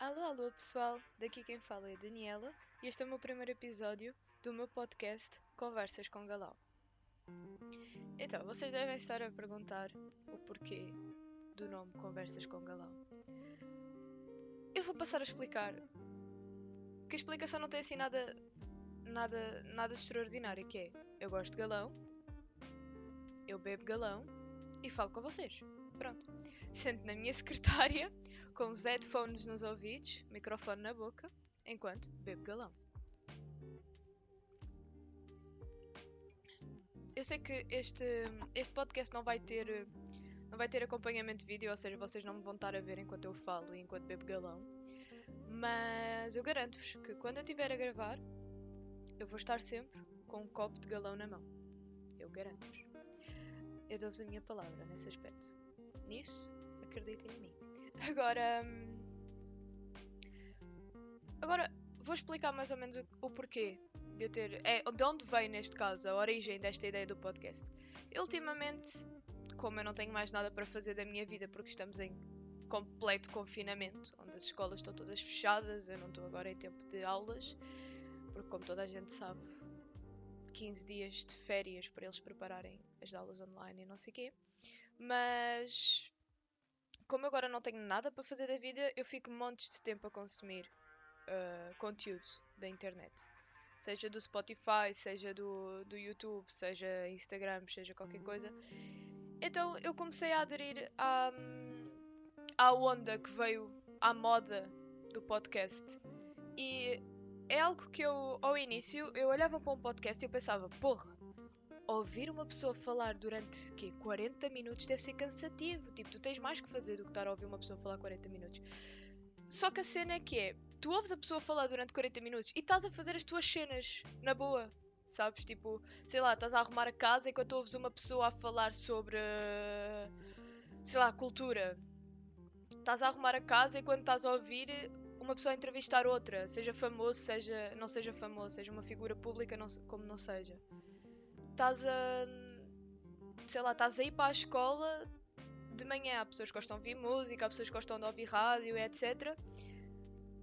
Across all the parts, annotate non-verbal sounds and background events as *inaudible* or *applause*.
Alô, alô pessoal, daqui quem fala é Daniela e este é o meu primeiro episódio do meu podcast Conversas com Galão. Então, vocês devem estar a perguntar o porquê do nome Conversas com Galão. Eu vou passar a explicar que a explicação não tem assim nada, nada, nada extraordinário, que é, eu gosto de galão, eu bebo galão e falo com vocês. Pronto. Sento na minha secretária, com os headphones nos ouvidos, microfone na boca, enquanto bebo galão. Eu sei que este, este podcast não vai ter não vai ter acompanhamento de vídeo, ou seja, vocês não me vão estar a ver enquanto eu falo e enquanto bebo galão. Mas eu garanto-vos que quando eu estiver a gravar, eu vou estar sempre com um copo de galão na mão. Eu garanto-vos. Eu dou-vos a minha palavra nesse aspecto. Nisso, acreditem em mim. Agora. hum, Agora, vou explicar mais ou menos o, porquê de eu ter. É, de onde veio, neste caso, a origem desta ideia do podcast. Ultimamente, como eu não tenho mais nada para fazer da minha vida porque estamos em completo confinamento, onde as escolas estão todas fechadas, eu não estou agora em tempo de aulas, porque, como toda a gente sabe, 15 dias de férias para eles prepararem as aulas online e não sei o quê. Mas como agora não tenho nada para fazer da vida, eu fico montes de tempo a consumir uh, conteúdo da internet. Seja do Spotify, seja do, do YouTube, seja Instagram, seja qualquer coisa. Então eu comecei a aderir à, à onda que veio à moda do podcast. E é algo que eu, ao início, eu olhava para um podcast e eu pensava, porra, ouvir uma pessoa falar durante quê, 40 minutos deve ser cansativo. Tipo, tu tens mais que fazer do que estar a ouvir uma pessoa falar 40 minutos. Só que a cena é que é, tu ouves a pessoa falar durante 40 minutos e estás a fazer as tuas cenas, na boa. Sabes? Tipo, sei lá, estás a arrumar a casa enquanto ouves uma pessoa a falar sobre, sei lá, cultura. Estás a arrumar a casa enquanto estás a ouvir uma pessoa a entrevistar outra, seja famoso, seja não seja famoso, seja uma figura pública, não, como não seja. Estás a. sei lá, estás a ir para a escola de manhã. Há pessoas que gostam de ouvir música, há pessoas que gostam de ouvir rádio, etc.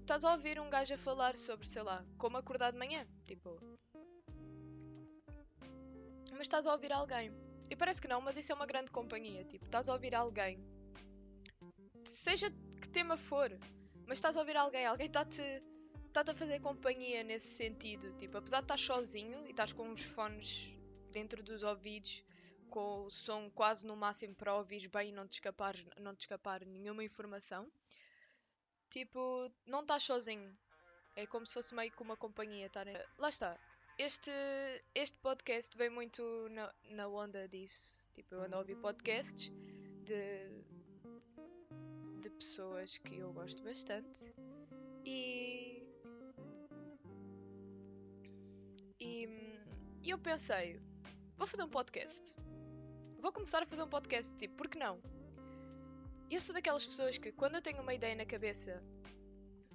Estás a ouvir um gajo a falar sobre, sei lá, como acordar de manhã. Tipo. Mas estás a ouvir alguém. E parece que não, mas isso é uma grande companhia. Tipo, estás a ouvir alguém. Seja que tema for, mas estás a ouvir alguém, alguém está-te está-te a fazer companhia nesse sentido. Tipo, apesar de estar sozinho e estás com uns fones dentro dos ouvidos, com o som quase no máximo para ouvires bem e não te escapar, não te escapar nenhuma informação. Tipo, não estás sozinho. É como se fosse meio que uma companhia. Estar em- Lá está. Este, este podcast vem muito na, na onda disso. Tipo, eu ando a ouvir podcasts de, de pessoas que eu gosto bastante. E, e eu pensei, vou fazer um podcast. Vou começar a fazer um podcast, tipo, por que não? Eu sou daquelas pessoas que quando eu tenho uma ideia na cabeça,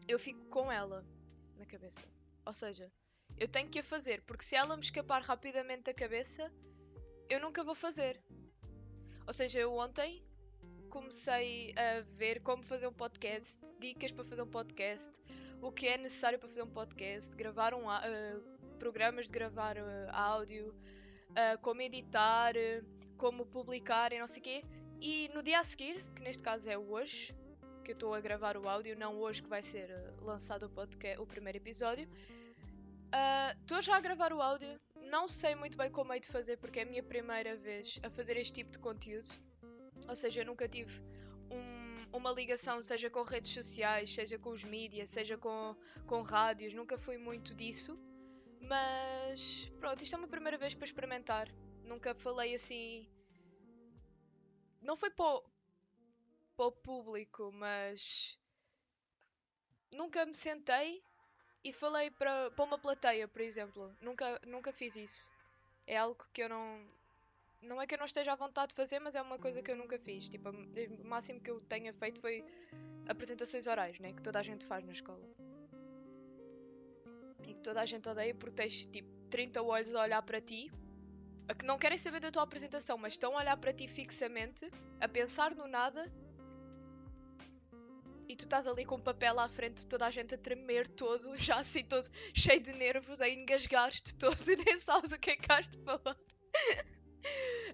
eu fico com ela na cabeça. Ou seja, eu tenho que a fazer, porque se ela me escapar rapidamente da cabeça, eu nunca vou fazer. Ou seja, eu ontem comecei a ver como fazer um podcast, dicas para fazer um podcast, o que é necessário para fazer um podcast, gravar um, eh, programas de gravar eh, áudio, eh, como editar, eh, como publicar e não sei o quê. E no dia a seguir, que neste caso é hoje, que eu estou a gravar o áudio, não hoje que vai ser eh, lançado o, podcast, o primeiro episódio, ah, estou já a gravar o áudio. Não sei muito bem como hei de fazer porque é a minha primeira vez a fazer este tipo de conteúdo. Ou seja, eu nunca tive um- uma ligação, seja com redes sociais, seja com os mídias, seja com, com rádios, nunca fui muito disso. Mas pronto, isto é uma primeira vez para experimentar. Nunca falei assim. Não foi para para o público, mas nunca me sentei e falei para, para uma plateia, por exemplo. Nunca, nunca fiz isso. É algo que eu não. Não é que eu não esteja à vontade de fazer, mas é uma coisa que eu nunca fiz. Tipo, o máximo que eu tenha feito foi apresentações orais, né? Que toda a gente faz na escola. E que toda a gente odeia porque tens tipo 30 olhos a olhar para ti, a que não querem saber da tua apresentação, mas estão a olhar para ti fixamente, a pensar no nada, e tu estás ali com o papel à frente, toda a gente a tremer todo, *laughs* já assim todo cheio de nervos, a engasgar-te todo, *laughs* nem sabes o que é que has de falar.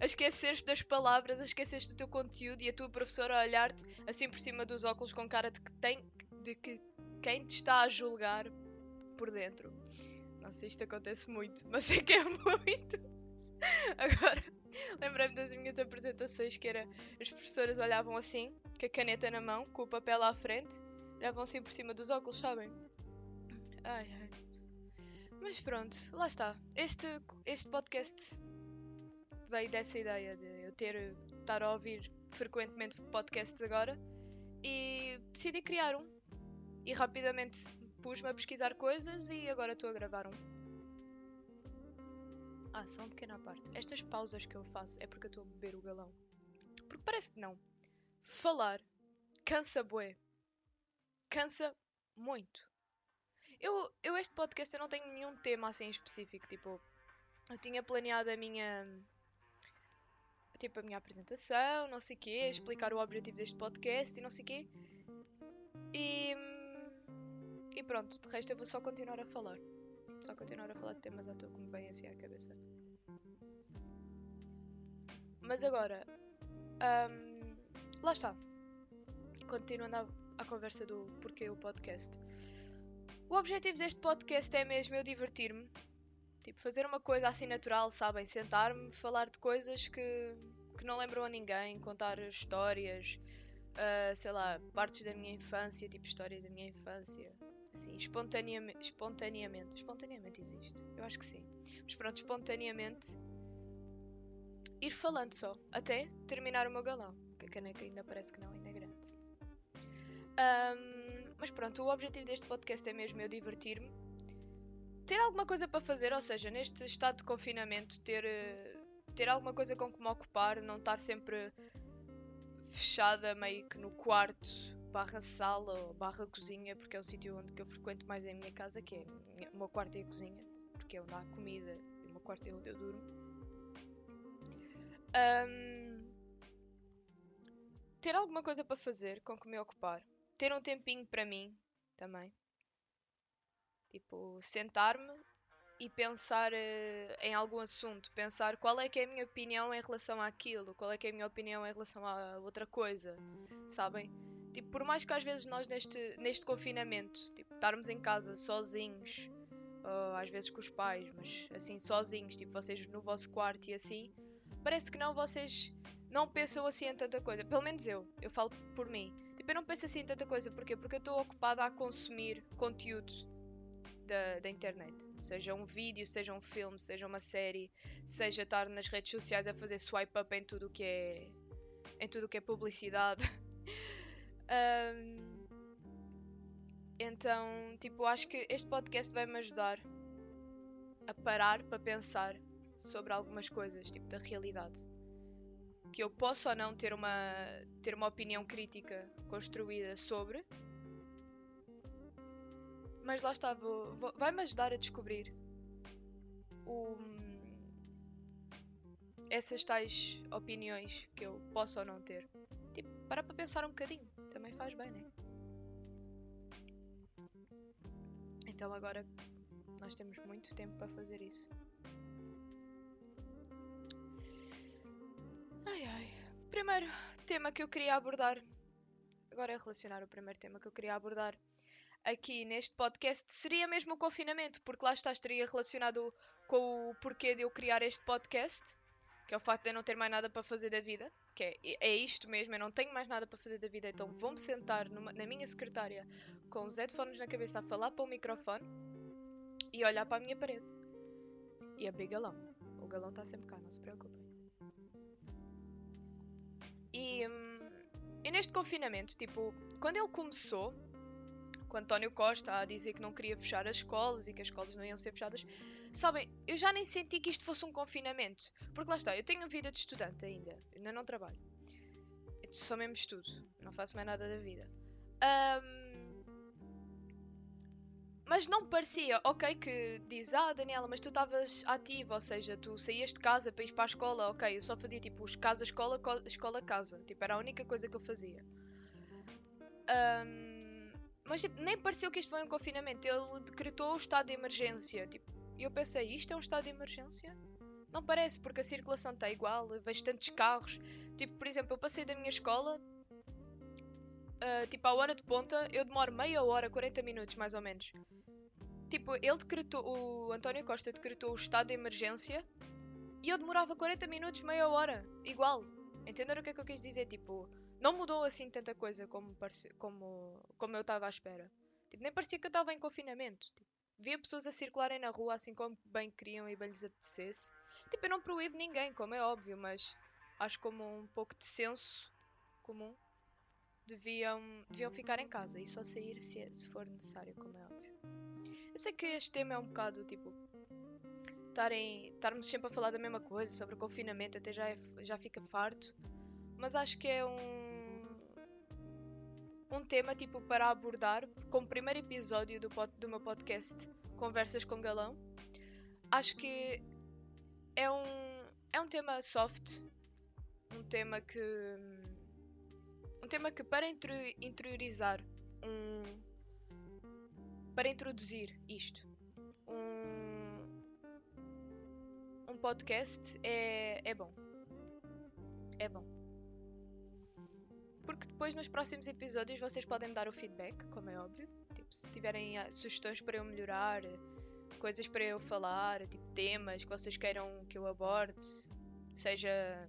a esqueceres das palavras, a esqueceres do teu conteúdo e a tua professora a olhar-te assim por cima dos óculos com cara de que tem de que quem te está a julgar por dentro. Não sei se isto acontece muito, *laughs* mas é que é muito. Agora, lembrei-me das minhas apresentações que era as professoras olhavam assim, com a caneta na mão, com o papel à frente, olhavam assim por cima dos óculos, sabem? Ai ai. Mas pronto, lá está. Este, este podcast veio dessa ideia de eu ter estar a ouvir frequentemente podcasts agora e decidi criar um. E rapidamente pus-me a pesquisar coisas e agora estou a gravar um. Ah, só uma pequena parte. Estas pausas que eu faço é porque eu estou a beber o galão. Porque parece que não. Falar cansa bué. Cansa muito. Eu, eu este podcast eu não tenho nenhum tema assim específico. Tipo, eu tinha planeado a minha tipo a minha apresentação, não sei o quê, explicar o objetivo deste podcast e não sei o quê. E, pronto, de resto eu vou só continuar a falar. Só continuar a falar de temas à toa que me vêm assim à cabeça. Mas agora, um, lá está. Continuando a, a conversa do porquê o podcast. O objetivo deste podcast é mesmo eu divertir-me Tipo, fazer uma coisa assim natural, sabem? Sentar-me, falar de coisas que, que não lembram a ninguém, contar histórias, uh, sei lá, partes da minha infância, tipo história da minha infância. Assim, espontaneamente, espontaneamente. Espontaneamente existe? Eu acho que sim. Mas pronto, espontaneamente. Ir falando só, até terminar o meu galão. Que a caneca ainda parece que não, ainda é grande. Um, mas pronto, o objetivo deste podcast é mesmo eu divertir-me ter alguma coisa para fazer, ou seja, neste estado de confinamento, ter, eh, ter alguma coisa com que me ocupar, não estar sempre fechada meio que no quarto, barra sala ou barra cozinha, porque é o sítio onde eu frequento mais em minha casa, que é o meu quarto e a cozinha, porque é onde há comida e o meu quarto é onde eu durmo. Um, ter alguma coisa para fazer com que me ocupar. Ter um tempinho para mim também. Tipo, sentar-me e pensar uh, em algum assunto, pensar qual é que é a minha opinião em relação àquilo, qual é que é a minha opinião em relação a outra coisa, sabem? Tipo, por mais que às vezes nós neste, neste confinamento, tipo, estarmos em casa sozinhos, ou às vezes com os pais, mas assim, sozinhos, tipo, vocês no vosso quarto e assim, parece que não, vocês não pensam assim em tanta coisa. Pelo menos eu, eu falo por mim. Tipo, eu não penso assim em tanta coisa, porquê? Porque eu estou ocupada a consumir conteúdo da, da internet. Seja um vídeo, seja um filme, seja uma série, seja estar nas redes sociais a fazer swipe up em tudo o que é em tudo que é publicidade. *laughs* um, então, tipo, acho que este podcast vai me ajudar a parar para pensar sobre algumas coisas, tipo, da realidade. Que eu posso ou não ter uma, ter uma opinião crítica construída sobre, mas lá está, vai-me ajudar a descobrir o, essas tais opiniões que eu posso ou não ter. Para para pensar um bocadinho. Também faz bem, né? Então agora nós temos muito tempo para fazer isso. Ai ai. Primeiro tema que eu queria abordar. Agora é relacionar o primeiro tema que eu queria abordar aqui neste podcast seria mesmo o confinamento, porque lá está, estaria relacionado com o porquê de eu criar este podcast, que é o facto de eu não ter mais nada para fazer da vida, que é, é isto mesmo, eu não tenho mais nada para fazer da vida, então vou-me sentar numa, na minha secretária com os headphones na cabeça a falar para o microfone e olhar para a minha parede. E abrir galão. O galão está sempre cá, não se preocupem. E, hum, e neste confinamento, tipo, quando ele começou, com António Costa a dizer que não queria fechar as escolas e que as escolas não iam ser fechadas. Sabem, eu já nem senti que isto fosse um confinamento. Porque lá está, eu tenho vida de estudante ainda. Ainda não trabalho. Eu só mesmo estudo. Não faço mais nada da vida. Um, mas não parecia, ok, que diz, ah Daniela, mas tu estavas ativa, ou seja, tu saías de casa para ir para a escola, ok, eu só fazia tipo casa-escola, escola-casa, tipo, era a única coisa que eu fazia. Um, Mas tipo, nem pareceu que isto foi um confinamento. Ele decretou o estado de emergência. Tipo, e eu pensei, isto é um estado de emergência? Não parece, porque a circulação está igual, vejo tantos carros. Tipo, por exemplo, eu passei da minha escola, uh, tipo, à hora de ponta, eu demoro meia hora, 40 minutos mais ou menos. Tipo, ele decretou, o António Costa decretou o estado de emergência e eu demorava 40 minutos, meia hora, igual. Entenderam o que é que eu quis dizer? Tipo, não mudou assim tanta coisa como, como, como eu estava à espera. Tipo, nem parecia que eu estava em confinamento. Tipo, via pessoas a circularem na rua assim como bem queriam e bem lhes apetecesse. Tipo, eu não proíbo ninguém, como é óbvio, mas acho como um pouco de senso comum deviam, deviam ficar em casa e só sair se, se for necessário, como é óbvio. Eu sei que este tema é um bocado tipo. Estarmos sempre a falar da mesma coisa sobre o confinamento, até já, é, já fica farto, mas acho que é um. Um tema tipo para abordar como primeiro episódio do, do meu podcast Conversas com Galão. Acho que é um, é um tema soft, um tema que um tema que para interiorizar um para introduzir isto um, um podcast é, é bom é bom porque depois nos próximos episódios vocês podem me dar o feedback como é óbvio tipo, se tiverem uh, sugestões para eu melhorar coisas para eu falar tipo temas que vocês queiram que eu aborde seja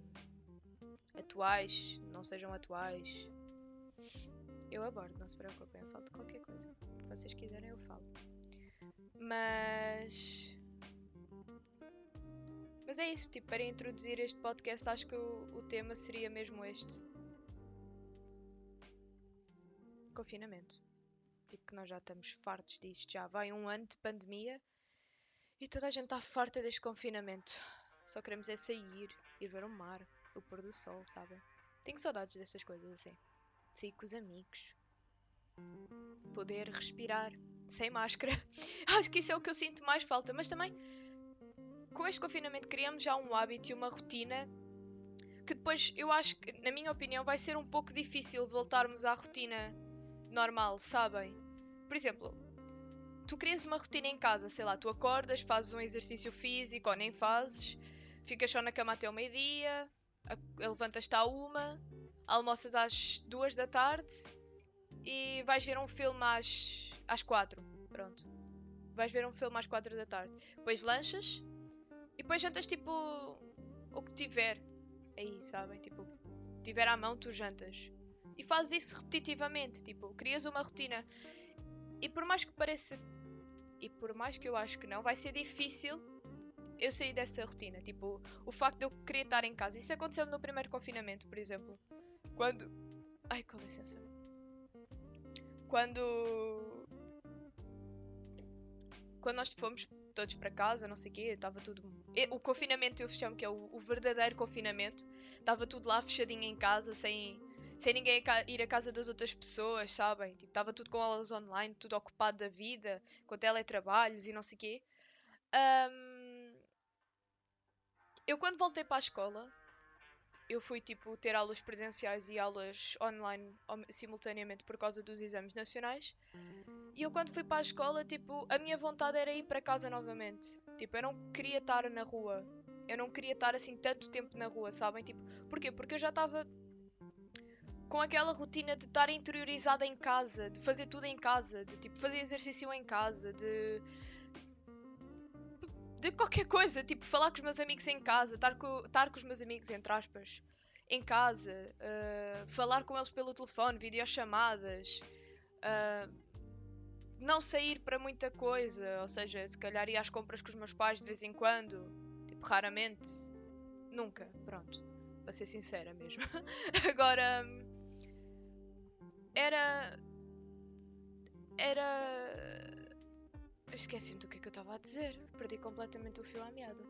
atuais, não sejam atuais. Eu abordo, não se preocupem, eu falo de qualquer coisa. Se vocês quiserem, eu falo. Mas. Mas é isso, tipo, para introduzir este podcast, acho que o, o tema seria mesmo este: confinamento. Tipo, que nós já estamos fartos disto. Já vai um ano de pandemia e toda a gente está farta deste confinamento. Só queremos é sair, ir ver o mar, o pôr do sol, sabem? Tenho saudades dessas coisas assim. Sair com os amigos. Poder respirar sem máscara. *laughs* Acho que isso é o que eu sinto mais falta. Mas também, com este confinamento, criamos já um hábito e uma rotina que depois eu acho que, na minha opinião, vai ser um pouco difícil voltarmos à rotina normal, sabem? Por exemplo, tu crias uma rotina em casa, sei lá, tu acordas, fazes um exercício físico ou nem fazes, ficas só na cama até o meio-dia, levantas-te à uma, almoças às duas da tarde e vais ver um filme às, às quatro. Pronto. Vais ver um filme às quatro da tarde. Depois lanchas e depois jantas tipo o que tiver. Aí, sabem? Tipo, tiver à mão, tu jantas. E fazes isso repetitivamente. Tipo, crias uma rotina. E por mais que pareça. E por mais que eu acho que não, vai ser difícil eu saí dessa rotina. Tipo, o facto de eu querer estar em casa. Isso aconteceu no primeiro confinamento, por exemplo. Quando. Ai, com licença. Quando. Quando nós fomos todos para casa, não sei o quê, estava tudo. O confinamento eu chamo que é o, o verdadeiro confinamento. Estava tudo lá fechadinho em casa, sem, sem ninguém ir à casa das outras pessoas, sabem? Estava tipo, tudo com aulas online, tudo ocupado da vida, com teletrabalhos e não sei o quê. Um, eu quando voltei para a escola, eu fui tipo ter aulas presenciais e aulas online simultaneamente por causa dos exames nacionais. E eu quando fui para a escola, tipo, a minha vontade era ir para casa novamente. Tipo, eu não queria estar na rua. Eu não queria estar assim tanto tempo na rua, sabem? Tipo, porquê? Porque eu já estava com aquela rotina de estar interiorizada em casa, de fazer tudo em casa, de tipo fazer exercício em casa, de de qualquer coisa, tipo, falar com os meus amigos em casa, estar com, estar com os meus amigos, entre aspas, em casa, uh, falar com eles pelo telefone, videochamadas, uh, não sair para muita coisa, ou seja, se calhar ir às compras com os meus pais de vez em quando, tipo, raramente, nunca, pronto, para ser sincera mesmo. *laughs* Agora, era. Era Esqueci-me do que é que eu estava a dizer. Perdi completamente o fio à meada.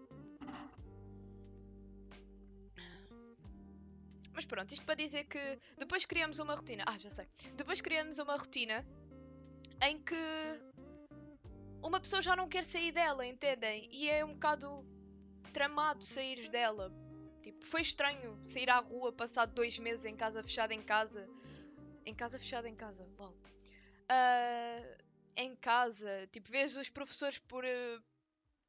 Mas pronto, isto para dizer que depois criamos uma rotina. Ah, já sei. Depois criamos uma rotina em que uma pessoa já não quer sair dela, entendem? E é um bocado tramado sair dela. Tipo, foi estranho sair à rua passado dois meses em casa fechada em casa. Em casa fechada em casa, lol. uh, em casa, tipo, vês os professores por, uh,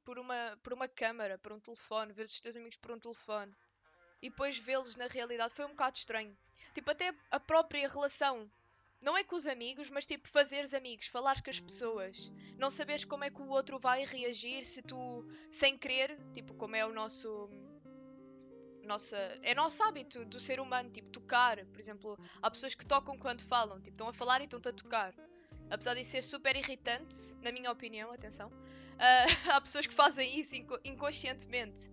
por, uma, por uma câmara, por um telefone, vês os teus amigos por um telefone e depois vê-los na realidade foi um bocado estranho. Tipo, até a própria relação. Não é com os amigos, mas tipo, fazeres amigos, falar com as pessoas, não saberes como é que o outro vai reagir se tu, sem querer, tipo, como é o nosso nossa, é nosso hábito do ser humano, tipo, tocar. Por exemplo, há pessoas que tocam quando falam, tipo, estão a falar e estão-te a tocar. Apesar de ser super irritante, na minha opinião, atenção, uh, *laughs* há pessoas que fazem isso inco inconscientemente.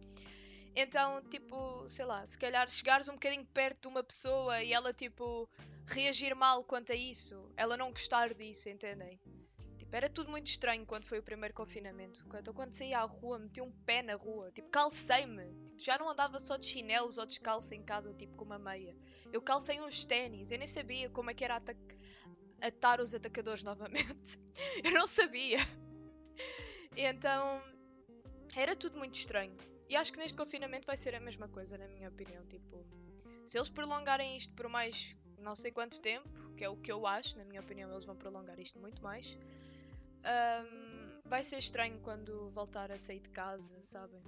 Então, tipo, sei lá, se calhar chegares um bocadinho perto de uma pessoa e ela, tipo, reagir mal quanto a isso, ela não gostar disso, entendem? Tipo, era tudo muito estranho quando foi o primeiro confinamento. Então, quando saí à rua, meti um pé na rua, tipo, calcei-me. Já não andava só de chinelos ou descalço em casa, tipo, com uma meia. Eu calcei uns ténis, eu nem sabia como é que era atar os atacadores *laughs* novamente. eu não sabia. Então, era tudo muito estranho. E acho que neste confinamento vai ser a mesma coisa, na minha opinião. Tipo, se eles prolongarem isto por mais não sei quanto tempo, que é o que eu acho, na minha opinião, eles vão prolongar isto muito mais. Um, vai ser estranho quando voltar a sair de casa, sabem?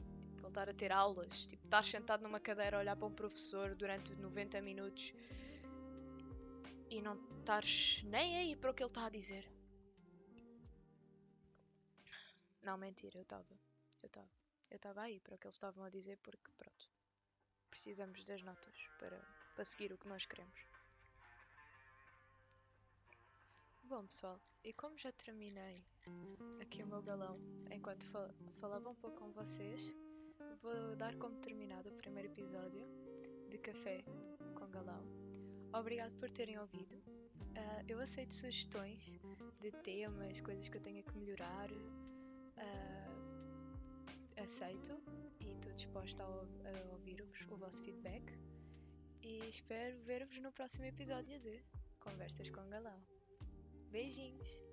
Voltar a ter aulas. Tipo, estar sentado numa cadeira a olhar para um professor durante 90 minutos e não estares nem aí para o que ele está a dizer. Não, mentira, eu estava. Eu estava. Eu estava aí para o que eles estavam a dizer porque, pronto, precisamos das notas para, para seguir o que nós queremos. Bom, pessoal, e como já terminei aqui o meu galão enquanto fal falava um pouco com vocês, vou dar como terminado o primeiro episódio de Café com Galão. Obrigado por terem ouvido. Uh, eu aceito sugestões de temas, coisas que eu tenha que melhorar. Uh, aceito e estou disposta a, a ouvir-vos o vosso feedback. E espero ver-vos no próximo episódio de Conversas com Galão. Beijinhos!